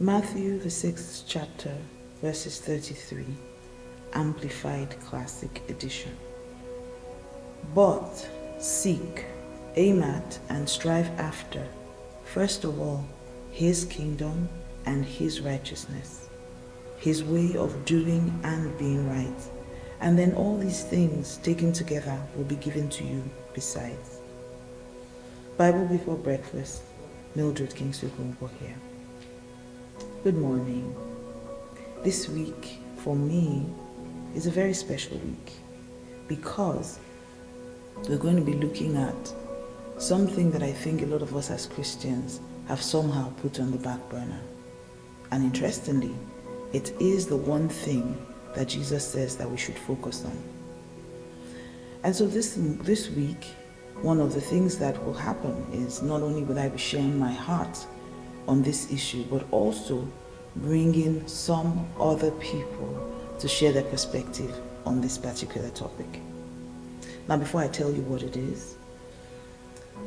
Matthew, the sixth chapter, verses 33, Amplified Classic Edition. But seek, aim at, and strive after, first of all, His kingdom and His righteousness, His way of doing and being right. And then all these things taken together will be given to you besides. Bible before breakfast, Mildred Kingsley here. Good morning. This week, for me, is a very special week because we're going to be looking at something that I think a lot of us as Christians have somehow put on the back burner. And interestingly, it is the one thing that Jesus says that we should focus on. And so this, this week, one of the things that will happen is not only will I be sharing my heart on this issue, but also bring in some other people to share their perspective on this particular topic. Now, before I tell you what it is,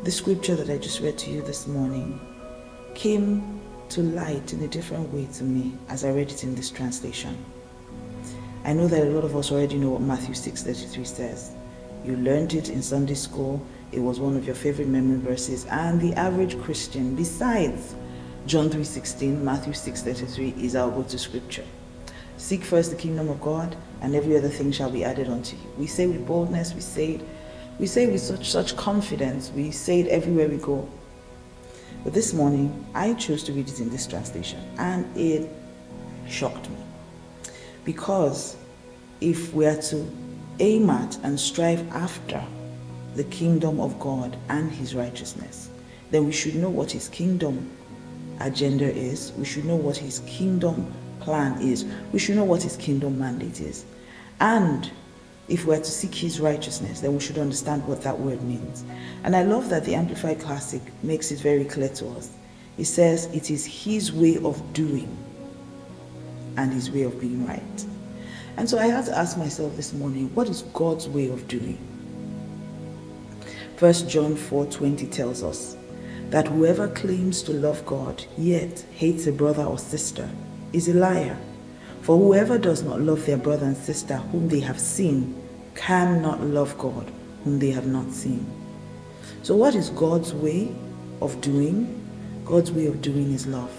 the scripture that I just read to you this morning came to light in a different way to me as I read it in this translation. I know that a lot of us already know what Matthew 6:33 says. You learned it in Sunday school. It was one of your favorite memory verses, and the average Christian, besides John 3:16, Matthew 6:33 is our go-to scripture. Seek first the kingdom of God, and every other thing shall be added unto you. We say with boldness, we say it, we say with such such confidence, we say it everywhere we go. But this morning, I chose to read it in this translation, and it shocked me. Because if we are to aim at and strive after the kingdom of God and his righteousness, then we should know what his kingdom agenda is. We should know what his kingdom plan is. We should know what his kingdom mandate is. And if we're to seek his righteousness, then we should understand what that word means. And I love that the Amplified Classic makes it very clear to us. It says it is his way of doing and his way of being right. And so I had to ask myself this morning, what is God's way of doing? First John 4:20 tells us, that whoever claims to love God yet hates a brother or sister is a liar. For whoever does not love their brother and sister whom they have seen cannot love God whom they have not seen. So, what is God's way of doing? God's way of doing is love.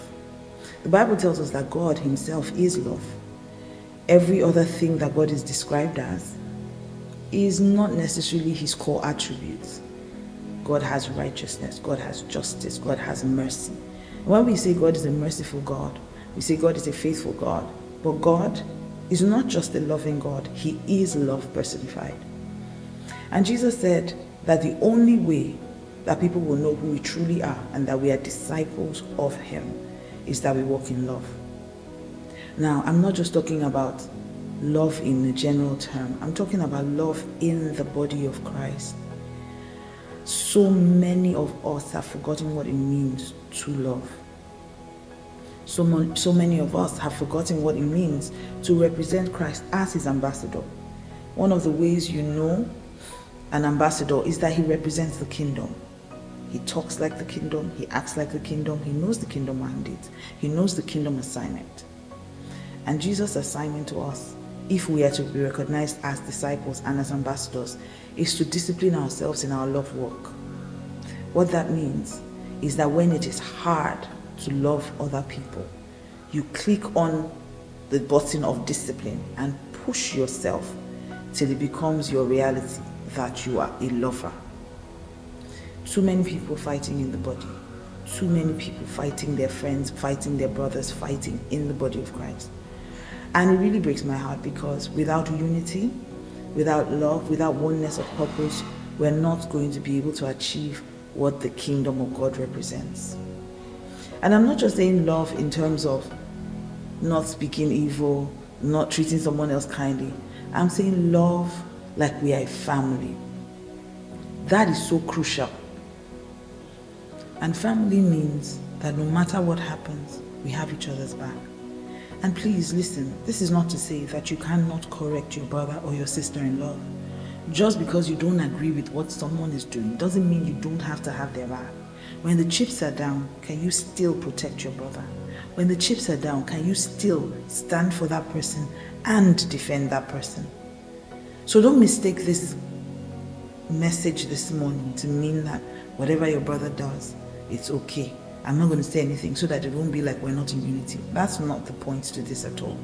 The Bible tells us that God Himself is love. Every other thing that God is described as is not necessarily His core attributes. God has righteousness, God has justice, God has mercy. When we say God is a merciful God, we say God is a faithful God. But God is not just a loving God, He is love personified. And Jesus said that the only way that people will know who we truly are and that we are disciples of Him is that we walk in love. Now, I'm not just talking about love in a general term, I'm talking about love in the body of Christ so many of us have forgotten what it means to love. So, much, so many of us have forgotten what it means to represent Christ as his ambassador. One of the ways you know an ambassador is that he represents the kingdom. He talks like the kingdom, he acts like the kingdom, he knows the kingdom mandate, he knows the kingdom assignment. And Jesus' assignment to us, if we are to be recognized as disciples and as ambassadors, is to discipline ourselves in our love work. What that means is that when it is hard to love other people, you click on the button of discipline and push yourself till it becomes your reality that you are a lover. Too many people fighting in the body, too many people fighting their friends, fighting their brothers, fighting in the body of Christ. And it really breaks my heart because without unity, without love, without oneness of purpose, we're not going to be able to achieve what the kingdom of God represents. And I'm not just saying love in terms of not speaking evil, not treating someone else kindly. I'm saying love like we are a family. That is so crucial. And family means that no matter what happens, we have each other's back. And please listen, this is not to say that you cannot correct your brother or your sister in love. Just because you don't agree with what someone is doing doesn't mean you don't have to have their back. When the chips are down, can you still protect your brother? when the chips are down, can you still stand for that person and defend that person? So don't mistake this message this morning to mean that whatever your brother does, it's okay. I'm not going to say anything so that it won't be like we're not in unity. That's not the point to this at all.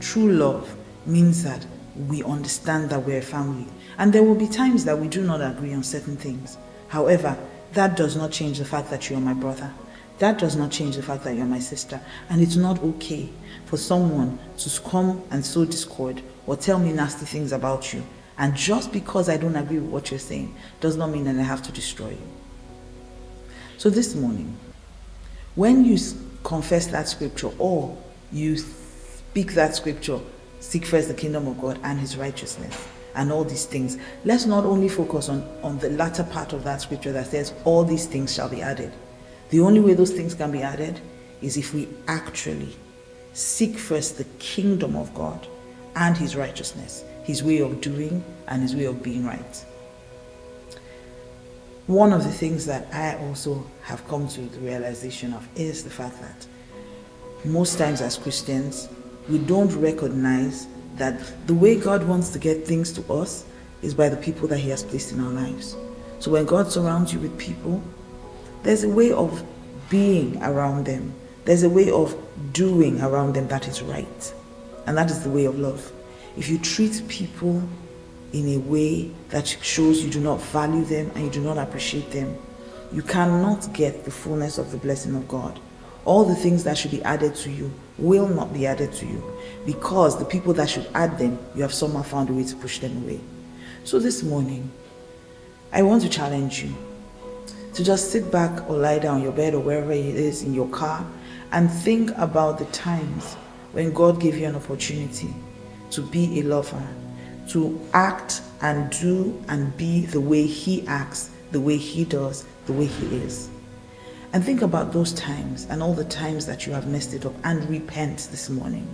True love means that we understand that we're a family. And there will be times that we do not agree on certain things. However, that does not change the fact that you are my brother. That does not change the fact that you're my sister. And it's not okay for someone to come and sow discord or tell me nasty things about you. And just because I don't agree with what you're saying does not mean that I have to destroy you. So this morning, when you confess that scripture or you speak that scripture, seek first the kingdom of God and his righteousness and all these things. Let's not only focus on, on the latter part of that scripture that says, All these things shall be added. The only way those things can be added is if we actually seek first the kingdom of God and his righteousness, his way of doing and his way of being right. One of the things that I also have come to the realization of is the fact that most times as Christians, we don't recognize that the way God wants to get things to us is by the people that He has placed in our lives. So when God surrounds you with people, there's a way of being around them, there's a way of doing around them that is right. And that is the way of love. If you treat people in a way that shows you do not value them and you do not appreciate them, you cannot get the fullness of the blessing of God all the things that should be added to you will not be added to you because the people that should add them, you have somehow found a way to push them away. So this morning, I want to challenge you to just sit back or lie down on your bed or wherever it is in your car and think about the times when God gave you an opportunity to be a lover, to act and do and be the way He acts, the way He does, the way He is. And think about those times and all the times that you have messed it up and repent this morning.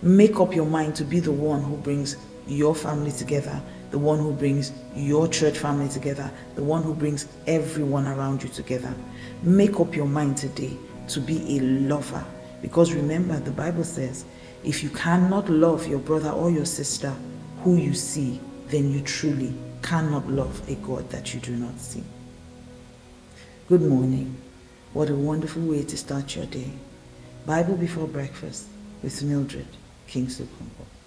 Make up your mind to be the one who brings your family together, the one who brings your church family together, the one who brings everyone around you together. Make up your mind today to be a lover. Because remember, the Bible says, if you cannot love your brother or your sister who you see, then you truly cannot love a God that you do not see. Good morning. What a wonderful way to start your day. Bible before breakfast with Mildred Kingsley Okonkwo.